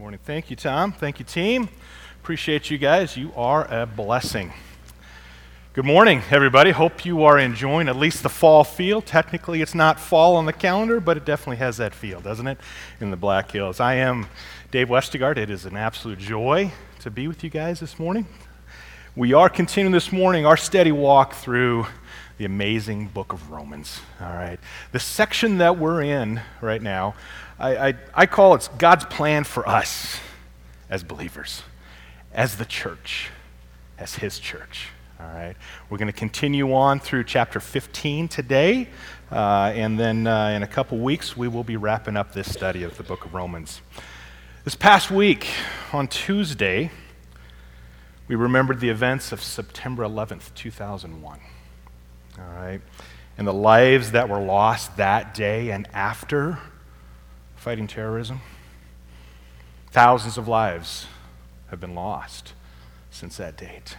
morning. Thank you, Tom. Thank you, team. Appreciate you guys. You are a blessing. Good morning, everybody. Hope you are enjoying at least the fall feel. Technically, it's not fall on the calendar, but it definitely has that feel, doesn't it? In the Black Hills. I am Dave Westergaard. It is an absolute joy to be with you guys this morning. We are continuing this morning our steady walk through the amazing book of Romans. All right. The section that we're in right now I, I, I call it God's plan for us as believers, as the church, as His church. All right. We're going to continue on through chapter 15 today, uh, and then uh, in a couple weeks, we will be wrapping up this study of the book of Romans. This past week, on Tuesday, we remembered the events of September 11th, 2001. All right. And the lives that were lost that day and after fighting terrorism. Thousands of lives have been lost since that date.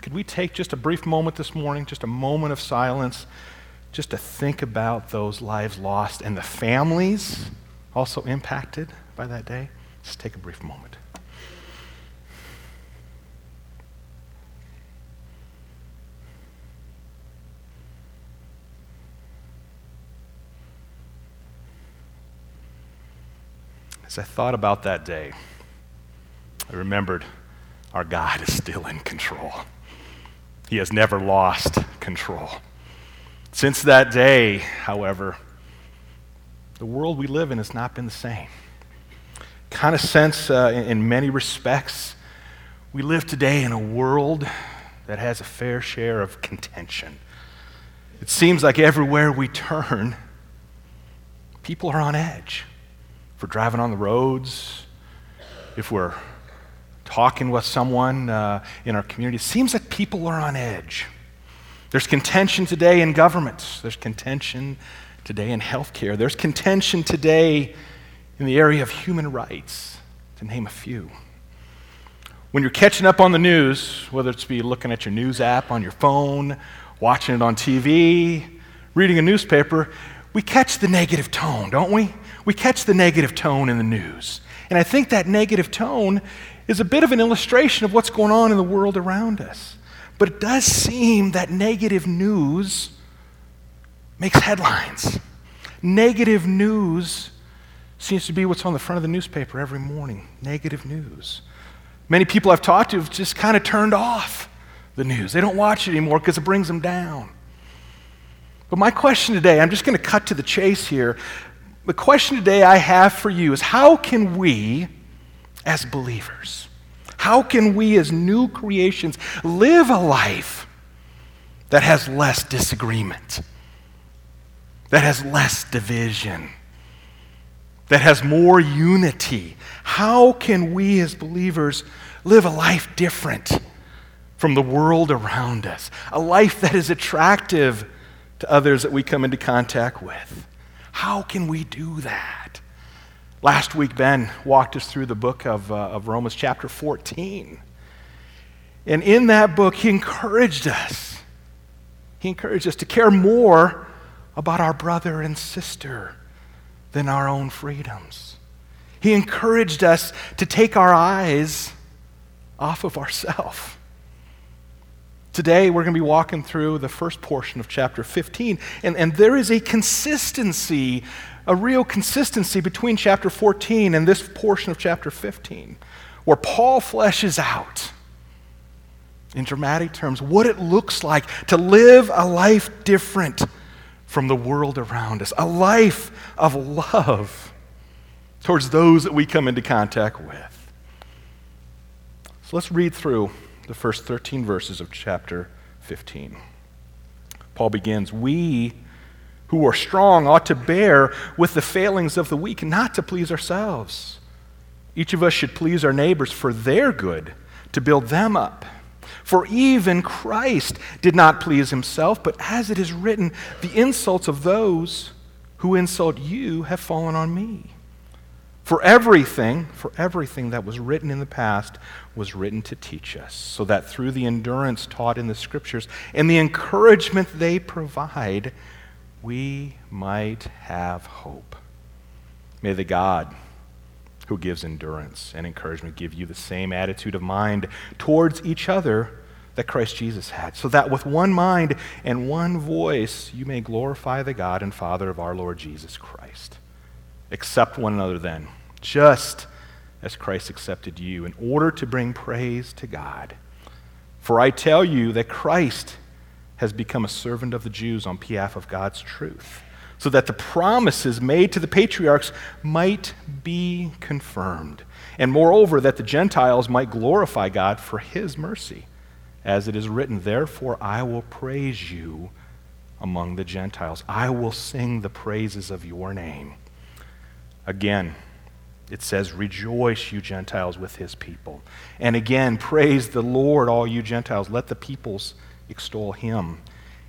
Could we take just a brief moment this morning, just a moment of silence, just to think about those lives lost and the families also impacted by that day? Just take a brief moment. As I thought about that day, I remembered our God is still in control. He has never lost control. Since that day, however, the world we live in has not been the same. Kind of sense, uh, in, in many respects, we live today in a world that has a fair share of contention. It seems like everywhere we turn, people are on edge we're driving on the roads, if we're talking with someone uh, in our community, it seems like people are on edge. There's contention today in governments, there's contention today in healthcare, there's contention today in the area of human rights, to name a few. When you're catching up on the news, whether it's be looking at your news app on your phone, watching it on TV, reading a newspaper, we catch the negative tone, don't we? We catch the negative tone in the news. And I think that negative tone is a bit of an illustration of what's going on in the world around us. But it does seem that negative news makes headlines. Negative news seems to be what's on the front of the newspaper every morning. Negative news. Many people I've talked to have just kind of turned off the news. They don't watch it anymore because it brings them down. But my question today, I'm just going to cut to the chase here the question today I have for you is how can we, as believers, how can we, as new creations, live a life that has less disagreement, that has less division, that has more unity? How can we, as believers, live a life different from the world around us? A life that is attractive to others that we come into contact with? How can we do that? Last week, Ben walked us through the book of, uh, of Romans, chapter 14. And in that book, he encouraged us. He encouraged us to care more about our brother and sister than our own freedoms. He encouraged us to take our eyes off of ourselves Today, we're going to be walking through the first portion of chapter 15, and, and there is a consistency, a real consistency between chapter 14 and this portion of chapter 15, where Paul fleshes out, in dramatic terms, what it looks like to live a life different from the world around us, a life of love towards those that we come into contact with. So let's read through the first 13 verses of chapter 15. Paul begins We who are strong ought to bear with the failings of the weak, not to please ourselves. Each of us should please our neighbors for their good, to build them up. For even Christ did not please himself, but as it is written, the insults of those who insult you have fallen on me. For everything, for everything that was written in the past was written to teach us, so that through the endurance taught in the scriptures and the encouragement they provide, we might have hope. May the God who gives endurance and encouragement, give you the same attitude of mind towards each other that Christ Jesus had, so that with one mind and one voice you may glorify the God and Father of our Lord Jesus Christ. Accept one another then, just as Christ accepted you, in order to bring praise to God. For I tell you that Christ has become a servant of the Jews on behalf of God's truth, so that the promises made to the patriarchs might be confirmed, and moreover, that the Gentiles might glorify God for his mercy. As it is written, Therefore I will praise you among the Gentiles, I will sing the praises of your name. Again, it says, Rejoice, you Gentiles, with his people. And again, praise the Lord, all you Gentiles. Let the peoples extol him.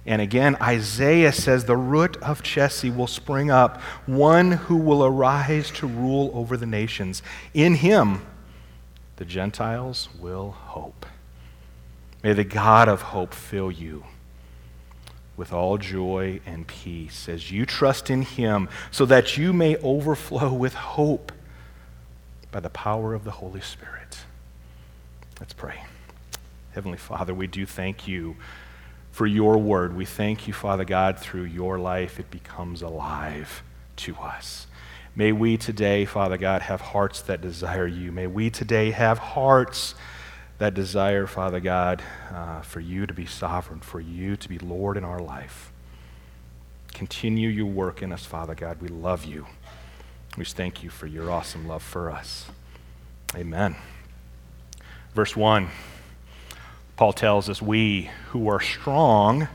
And again, Isaiah says, The root of Jesse will spring up, one who will arise to rule over the nations. In him, the Gentiles will hope. May the God of hope fill you with all joy and peace as you trust in him, so that you may overflow with hope by the power of the Holy Spirit. Let's pray. Heavenly Father, we do thank you for your word. We thank you, Father God, through your life it becomes alive to us. May we today, Father God, have hearts that desire you. May we today have hearts that desire, Father God, uh, for you to be sovereign, for you to be Lord in our life. Continue your work in us, Father God. We love you. We thank you for your awesome love for us. Amen. Verse 1, Paul tells us, We who are strong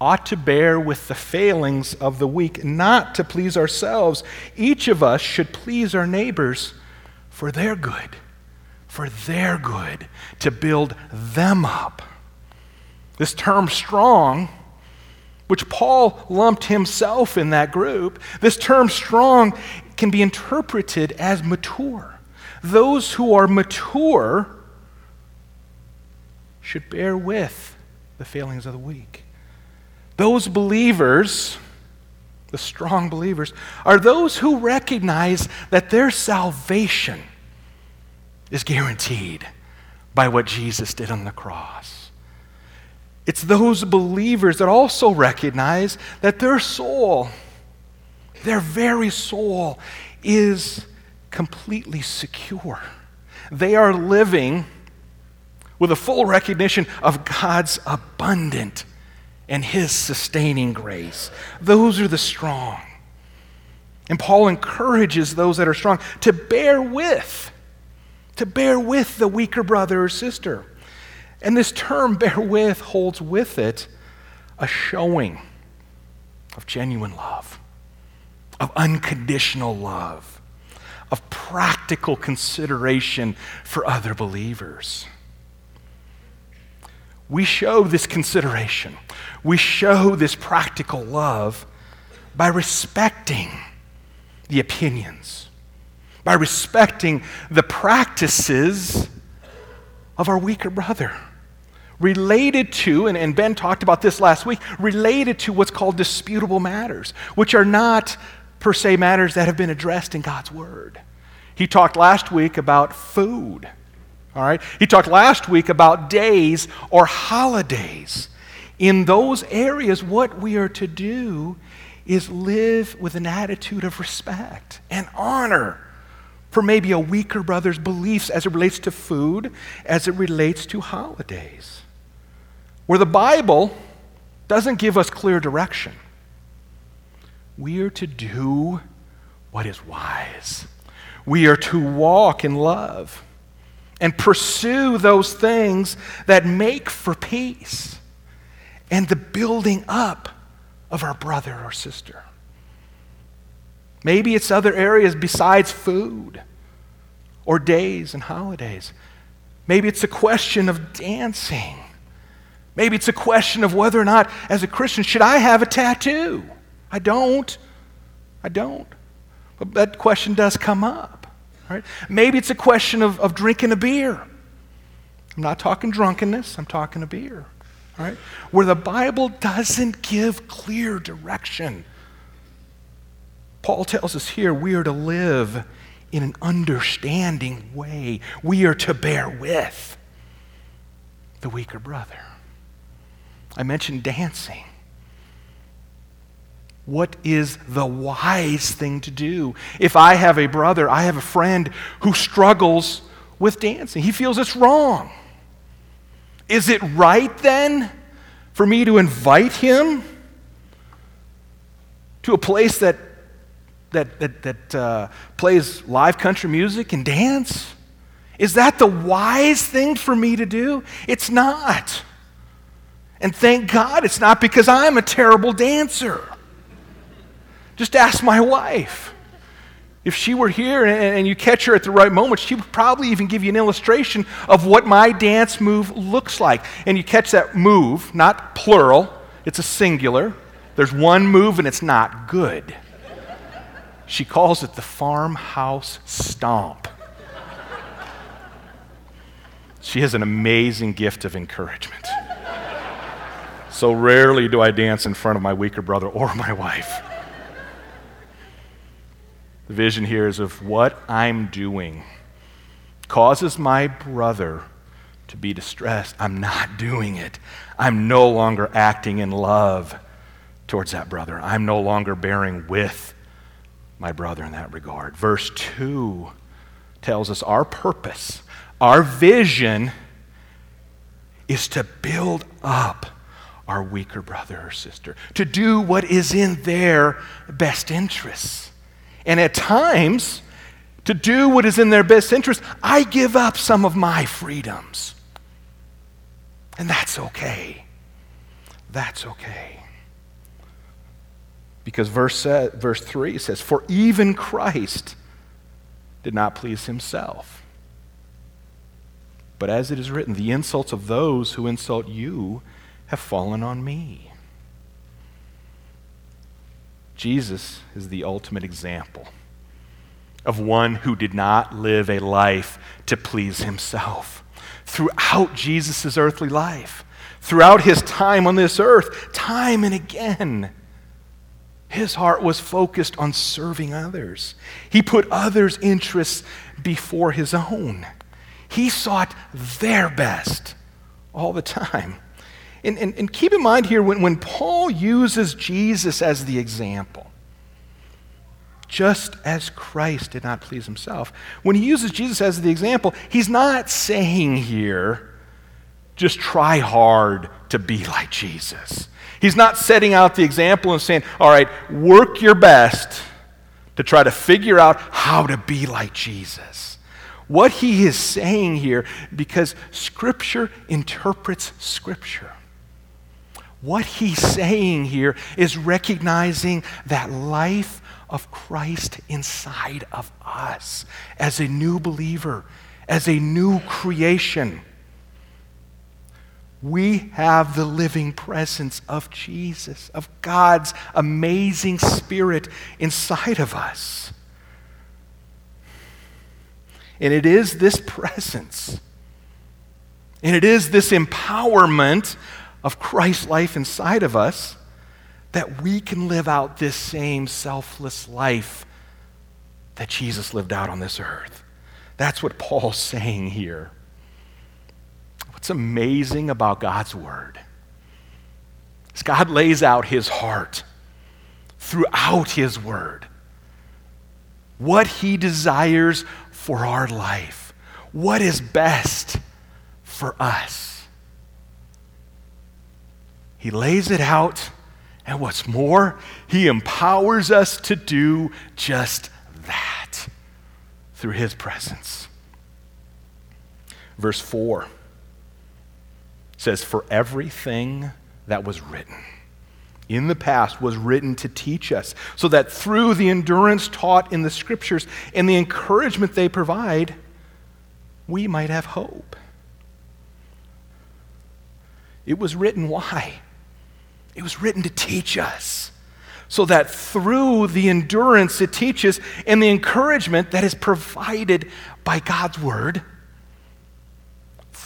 ought to bear with the failings of the weak, not to please ourselves. Each of us should please our neighbors for their good for their good, to build them up. This term strong, which Paul lumped himself in that group, this term strong can be interpreted as mature. Those who are mature should bear with the failings of the weak. Those believers, the strong believers, are those who recognize that their salvation is guaranteed by what Jesus did on the cross. It's those believers that also recognize that their soul, their very soul, is completely secure. They are living with a full recognition of God's abundant and His sustaining grace. Those are the strong. And Paul encourages those that are strong to bear with to bear with the weaker brother or sister. And this term, bear with, holds with it a showing of genuine love, of unconditional love, of practical consideration for other believers. We show this consideration, we show this practical love by respecting the opinions by respecting the practices of our weaker brother. Related to, and, and Ben talked about this last week, related to what's called disputable matters, which are not per se matters that have been addressed in God's Word. He talked last week about food. All right? He talked last week about days or holidays. In those areas, what we are to do is live with an attitude of respect and honor for maybe a weaker brother's beliefs as it relates to food, as it relates to holidays. Where the Bible doesn't give us clear direction, we are to do what is wise. We are to walk in love and pursue those things that make for peace and the building up of our brother or sister. Maybe it's other areas besides food or days and holidays. Maybe it's a question of dancing. Maybe it's a question of whether or not, as a Christian, should I have a tattoo? I don't. I don't. But that question does come up. Right? Maybe it's a question of, of drinking a beer. I'm not talking drunkenness, I'm talking a beer. Right? Where the Bible doesn't give clear direction. Paul tells us here we are to live in an understanding way. We are to bear with the weaker brother. I mentioned dancing. What is the wise thing to do? If I have a brother, I have a friend who struggles with dancing, he feels it's wrong. Is it right then for me to invite him to a place that, that, that, that uh, plays live country music and dance? Is that the wise thing for me to do? It's not. And thank God it's not because I'm a terrible dancer. Just ask my wife. If she were here and, you catch her at the right moment, she would probably even give you an illustration of what my dance move looks like. And you catch that move, not plural, it's a singular. There's one move and it's not good. She calls it the farmhouse stomp. She has an amazing gift of encouragement. So rarely do I dance in front of my weaker brother or my wife. The vision here is of what I'm doing causes my brother to be distressed. I'm not doing it. I'm no longer acting in love towards that brother. I'm no longer bearing with my brother in that regard. Verse 2 tells us our purpose our vision is to build up our weaker brother or sister, to do what is in their best interests. And at times, to do what is in their best interest, I give up some of my freedoms. And that's okay. That's okay. Because verse, uh, verse 3 says, For even Christ did not please himself but as it is written, the insults of those who insult you have fallen on me. Jesus is the ultimate example of one who did not live a life to please himself. Throughout Jesus' earthly life, throughout his time on this earth, time and again, his heart was focused on serving others. He put others' interests before his own. He sought their best all the time. And, and, and keep in mind here when, when Paul uses Jesus as the example, just as Christ did not please himself, when he uses Jesus as the example, he's not saying here, just try hard to be like Jesus. He's not setting out the example and saying, all right, work your best to try to figure out how to be like Jesus what he is saying here because Scripture interprets Scripture. What he's saying here is recognizing that life of Christ inside of us as a new believer, as a new creation. We have the living presence of Jesus, of God's amazing Spirit inside of us. And it is this presence, and it is this empowerment of Christ's life inside of us that we can live out this same selfless life that Jesus lived out on this earth. That's what Paul's saying here. What's amazing about God's Word is God lays out His heart throughout His Word. What He desires for our life, what is best for us. He lays it out, and what's more, He empowers us to do just that through His presence. Verse 4 says, For everything that was written in the past was written to teach us, so that through the endurance taught in the scriptures and the encouragement they provide, we might have hope. It was written why? It was written to teach us. So that through the endurance it teaches and the encouragement that is provided by God's word,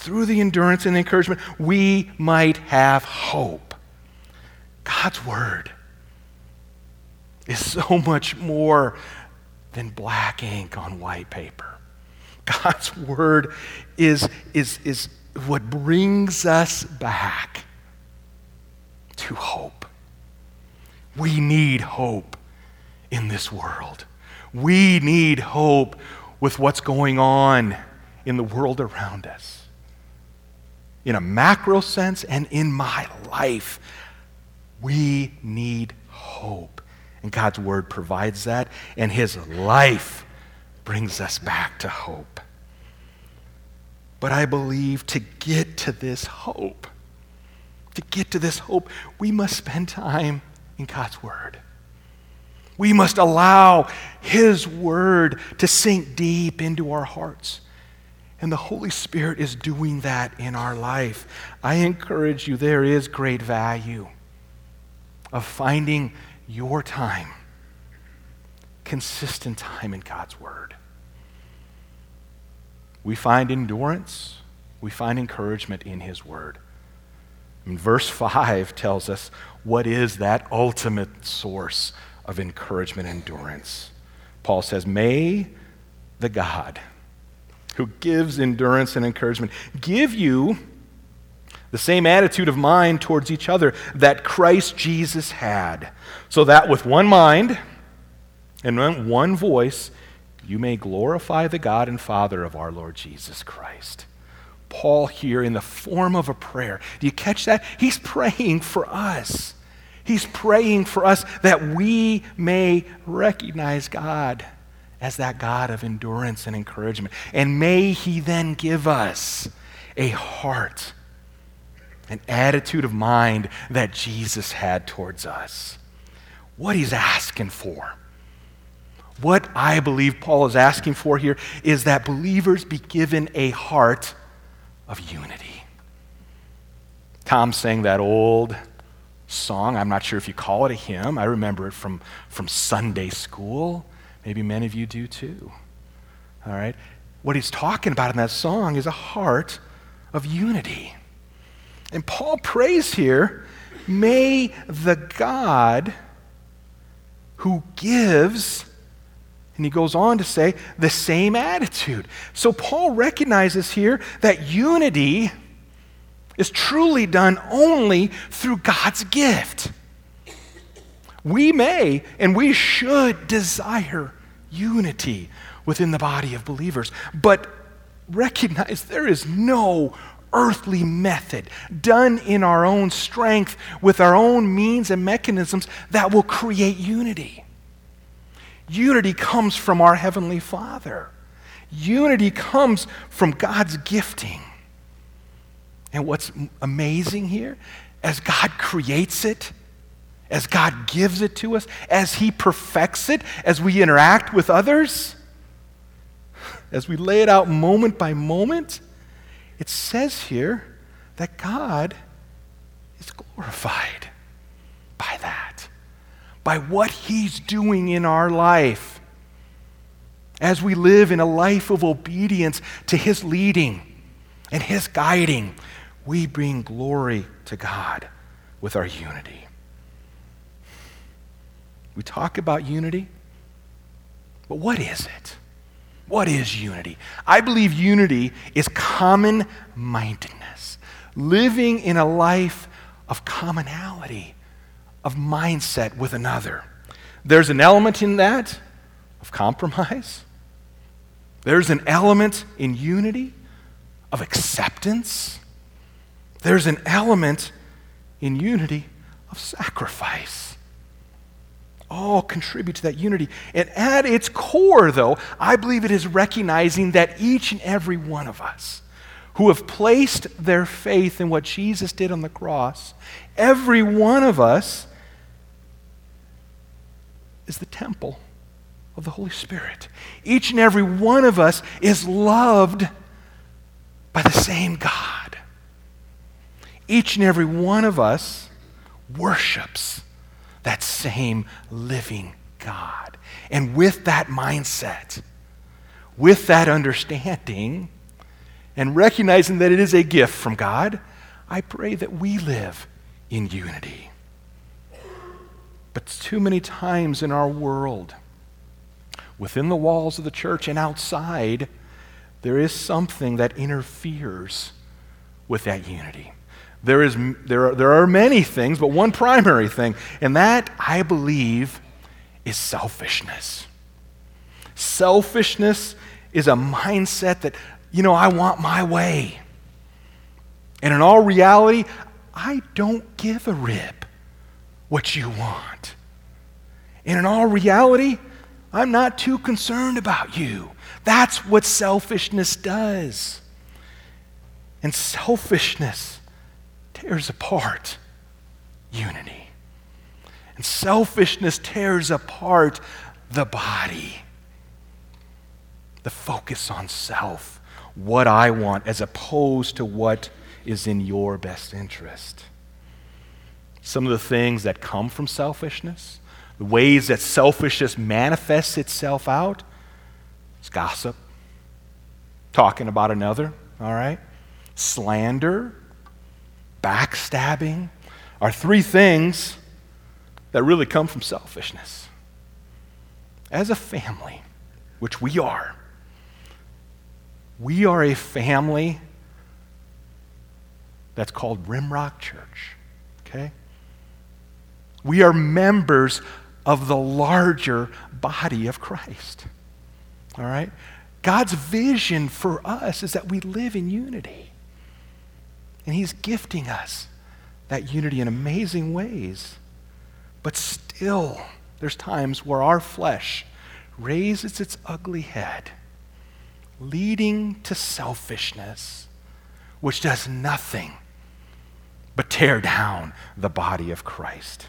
through the endurance and the encouragement, we might have hope. God's Word is so much more than black ink on white paper. God's word is, is, is what brings us back to hope. We need hope in this world. We need hope with what's going on in the world around us. In a macro sense and in my life, we need hope. And God's word provides that, and his life brings us back to hope. But I believe to get to this hope, to get to this hope, we must spend time in God's Word. We must allow His Word to sink deep into our hearts. And the Holy Spirit is doing that in our life. I encourage you, there is great value of finding your time, consistent time in God's Word. We find endurance, we find encouragement in His Word. And verse 5 tells us what is that ultimate source of encouragement and endurance. Paul says, May the God who gives endurance and encouragement give you the same attitude of mind towards each other that Christ Jesus had, so that with one mind and one voice you may glorify the God and Father of our Lord Jesus Christ. Paul here in the form of a prayer. Do you catch that? He's praying for us. He's praying for us that we may recognize God as that God of endurance and encouragement. And may He then give us a heart, an attitude of mind that Jesus had towards us. What He's asking for. What I believe Paul is asking for here is that believers be given a heart of unity. Tom sang that old song. I'm not sure if you call it a hymn. I remember it from, from Sunday school. Maybe many of you do too. All right? What he's talking about in that song is a heart of unity. And Paul prays here may the God who gives, and he goes on to say, the same attitude. So Paul recognizes here that unity is truly done only through God's gift. We may and we should desire unity within the body of believers, but recognize there is no earthly method done in our own strength with our own means and mechanisms that will create unity. Unity comes from our Heavenly Father. Unity comes from God's gifting. And what's amazing here, as God creates it, as God gives it to us, as He perfects it, as we interact with others, as we lay it out moment by moment, it says here that God is glorified by that, by what He's doing in our life. As we live in a life of obedience to His leading and His guiding, we bring glory to God with our unity. We talk about unity, but what is it? What is unity? I believe unity is common mindedness, living in a life of commonality, of mindset with another. There's an element in that of compromise, there's an element in unity of acceptance there's an element in unity of sacrifice. All contribute to that unity. And at its core, though, I believe it is recognizing that each and every one of us who have placed their faith in what Jesus did on the cross, every one of us is the temple of the Holy Spirit. Each and every one of us is loved by the same God each and every one of us worships that same living God. And with that mindset, with that understanding, and recognizing that it is a gift from God, I pray that we live in unity. But too many times in our world, within the walls of the church and outside, there is something that interferes with that unity. There, is, there, are, there are many things, but one primary thing, and that, I believe, is selfishness. Selfishness is a mindset that, you know, I want my way. And in all reality, I don't give a rip what you want. And in all reality, I'm not too concerned about you. That's what selfishness does. And selfishness tears apart unity. And selfishness tears apart the body. The focus on self, what I want, as opposed to what is in your best interest. Some of the things that come from selfishness, the ways that selfishness manifests itself out, is gossip, talking about another, all right? Slander, backstabbing are three things that really come from selfishness. As a family, which we are, we are a family that's called Rimrock Church. Okay? We are members of the larger body of Christ. All right? God's vision for us is that we live in unity. And He's gifting us that unity in amazing ways. But still, there's times where our flesh raises its ugly head, leading to selfishness, which does nothing but tear down the body of Christ.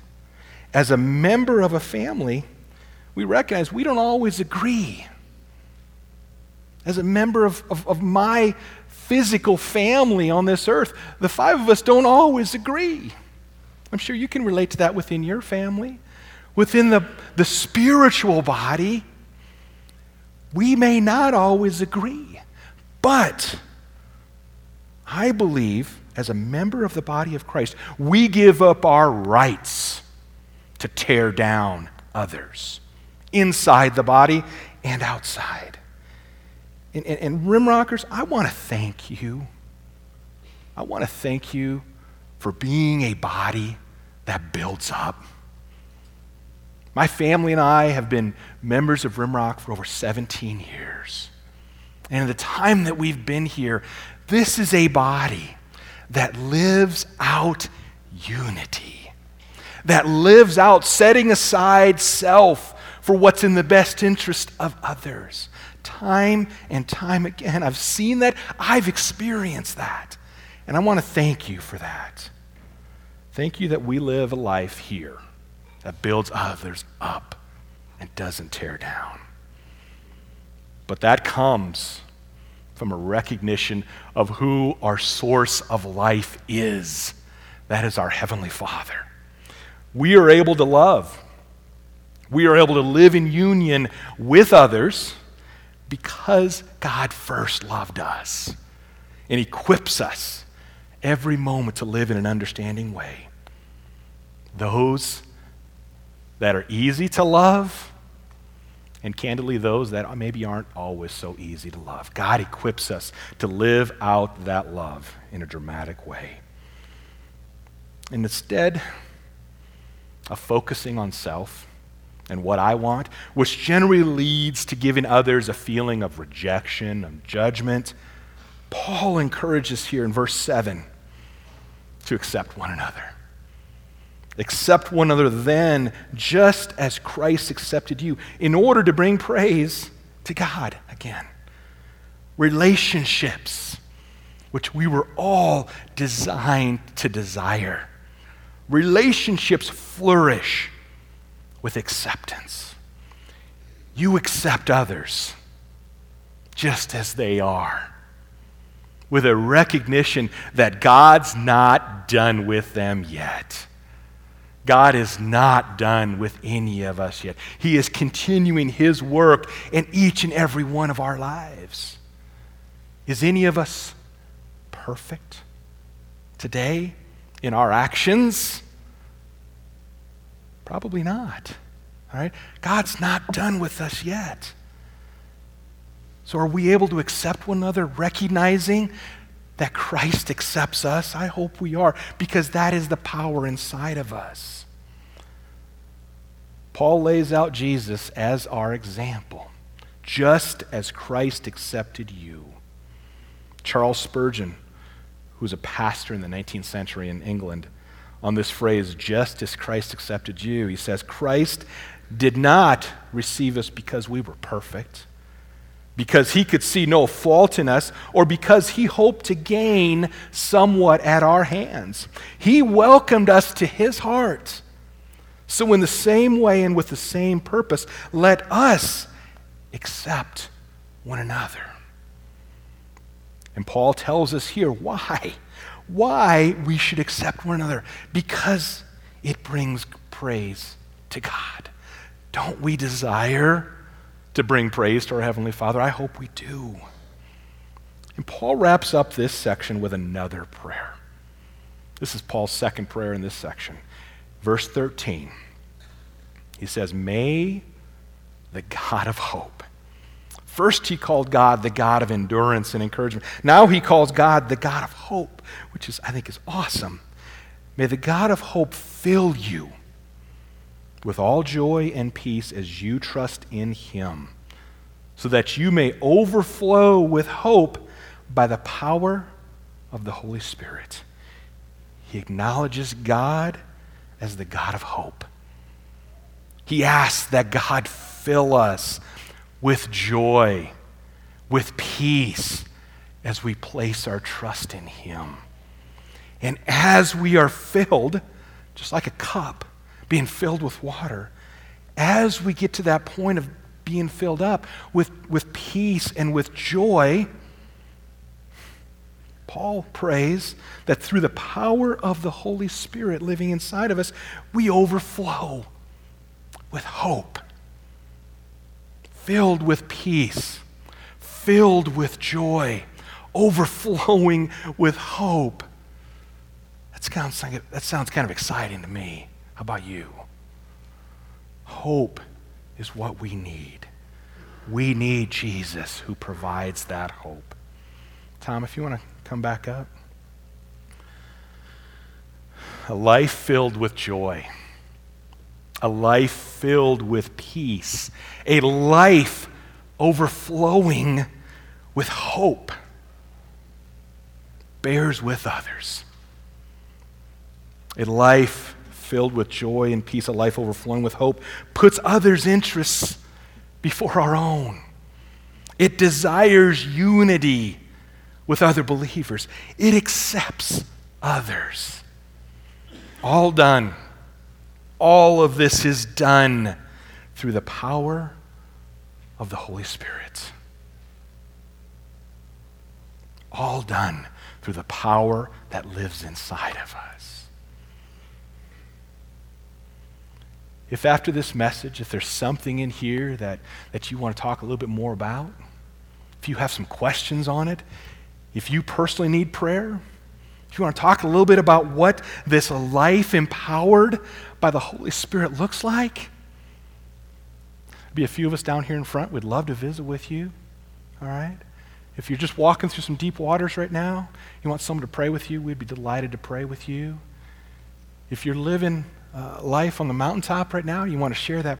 As a member of a family, we recognize we don't always agree. As a member of, of, of, my physical family on this earth, the five of us don't always agree. I'm sure you can relate to that within your family. Within the, the spiritual body, we may not always agree. But I believe as a member of the body of Christ, we give up our rights to tear down others inside the body and outside. And, and, and Rimrockers, I want to thank you. I want to thank you for being a body that builds up. My family and I have been members of Rimrock for over 17 years. And in the time that we've been here, this is a body that lives out unity, that lives out setting aside self for what's in the best interest of others. Time and time again, I've seen that, I've experienced that. And I want to thank you for that. Thank you that we live a life here that builds others up and doesn't tear down. But that comes from a recognition of who our source of life is. That is our Heavenly Father. We are able to love. We are able to live in union with others because God first loved us and equips us every moment to live in an understanding way. Those that are easy to love and candidly, those that maybe aren't always so easy to love. God equips us to live out that love in a dramatic way. And instead of focusing on self and what I want, which generally leads to giving others a feeling of rejection, of judgment, Paul encourages here in verse 7 to accept one another. Accept one another then, just as Christ accepted you, in order to bring praise to God again. Relationships, which we were all designed to desire. Relationships flourish with acceptance. You accept others just as they are, with a recognition that God's not done with them yet. God is not done with any of us yet. He is continuing His work in each and every one of our lives. Is any of us perfect today in our actions? Probably not. All right? God's not done with us yet. So, are we able to accept one another, recognizing that Christ accepts us? I hope we are, because that is the power inside of us. Paul lays out Jesus as our example, just as Christ accepted you. Charles Spurgeon, who was a pastor in the 19th century in England, on this phrase, just as Christ accepted you, he says, Christ did not receive us because we were perfect because he could see no fault in us, or because he hoped to gain somewhat at our hands. He welcomed us to his heart. So, in the same way and with the same purpose, let us accept one another. And Paul tells us here why. Why we should accept one another. Because it brings praise to God. Don't we desire to bring praise to our Heavenly Father? I hope we do. And Paul wraps up this section with another prayer. This is Paul's second prayer in this section. Verse 13. He says, May the God of hope. First, he called God the God of endurance and encouragement. Now he calls God the God of hope, which is, I think, is awesome. May the God of hope fill you with all joy and peace as you trust in him, so that you may overflow with hope by the power of the Holy Spirit. He acknowledges God as the God of hope. He asks that God fill us with joy, with peace, as we place our trust in Him. And as we are filled, just like a cup, being filled with water, as we get to that point of being filled up with, with peace and with joy, Paul prays that through the power of the Holy Spirit living inside of us, we overflow with hope, filled with peace, filled with joy, overflowing with hope. That sounds, that sounds kind of exciting to me. How about you? Hope is what we need. We need Jesus who provides that hope. Tom, if you want to come back up. A life filled with joy, a life filled with peace, a life overflowing with hope bears with others. A life filled with joy and peace, a life overflowing with hope, puts others' interests before our own. It desires unity with other believers, it accepts others. All done. All of this is done through the power of the Holy Spirit. All done through the power that lives inside of us. if after this message, if there's something in here that, that you want to talk a little bit more about, if you have some questions on it, if you personally need prayer, if you want to talk a little bit about what this life empowered by the Holy Spirit looks like, there'll be a few of us down here in front. We'd love to visit with you. All right? If you're just walking through some deep waters right now, you want someone to pray with you, we'd be delighted to pray with you. If you're living uh, life on the mountaintop right now, you want to share that